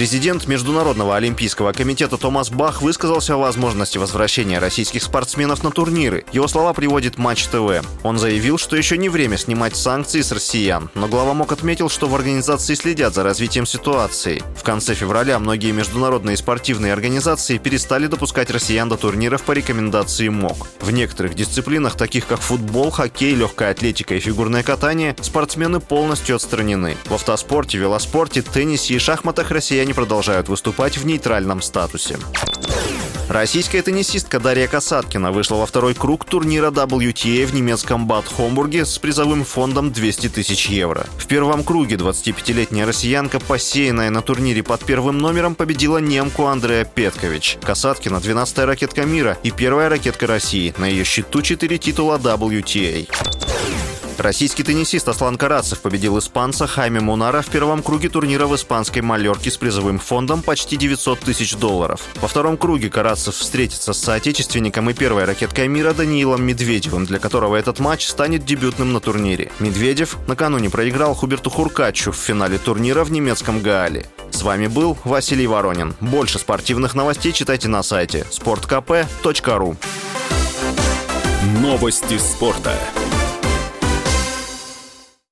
Президент Международного олимпийского комитета Томас Бах высказался о возможности возвращения российских спортсменов на турниры. Его слова приводит Матч ТВ. Он заявил, что еще не время снимать санкции с россиян, но глава МОК отметил, что в организации следят за развитием ситуации. В конце февраля многие международные спортивные организации перестали допускать россиян до турниров по рекомендации МОК. В некоторых дисциплинах, таких как футбол, хоккей, легкая атлетика и фигурное катание, спортсмены полностью отстранены. В автоспорте, велоспорте, теннисе и шахматах россияне они продолжают выступать в нейтральном статусе. Российская теннисистка Дарья Касаткина вышла во второй круг турнира WTA в немецком Бад Хомбурге с призовым фондом 200 тысяч евро. В первом круге 25-летняя россиянка, посеянная на турнире под первым номером, победила немку Андрея Петкович. Касаткина – 12-я ракетка мира и первая ракетка России. На ее счету 4 титула WTA. Российский теннисист Аслан Карацев победил испанца Хайме Мунара в первом круге турнира в испанской Малерке с призовым фондом почти 900 тысяч долларов. Во втором круге Карацев встретится с соотечественником и первой ракеткой мира Даниилом Медведевым, для которого этот матч станет дебютным на турнире. Медведев накануне проиграл Хуберту Хуркачу в финале турнира в немецком Гаале. С вами был Василий Воронин. Больше спортивных новостей читайте на сайте sportkp.ru Новости спорта.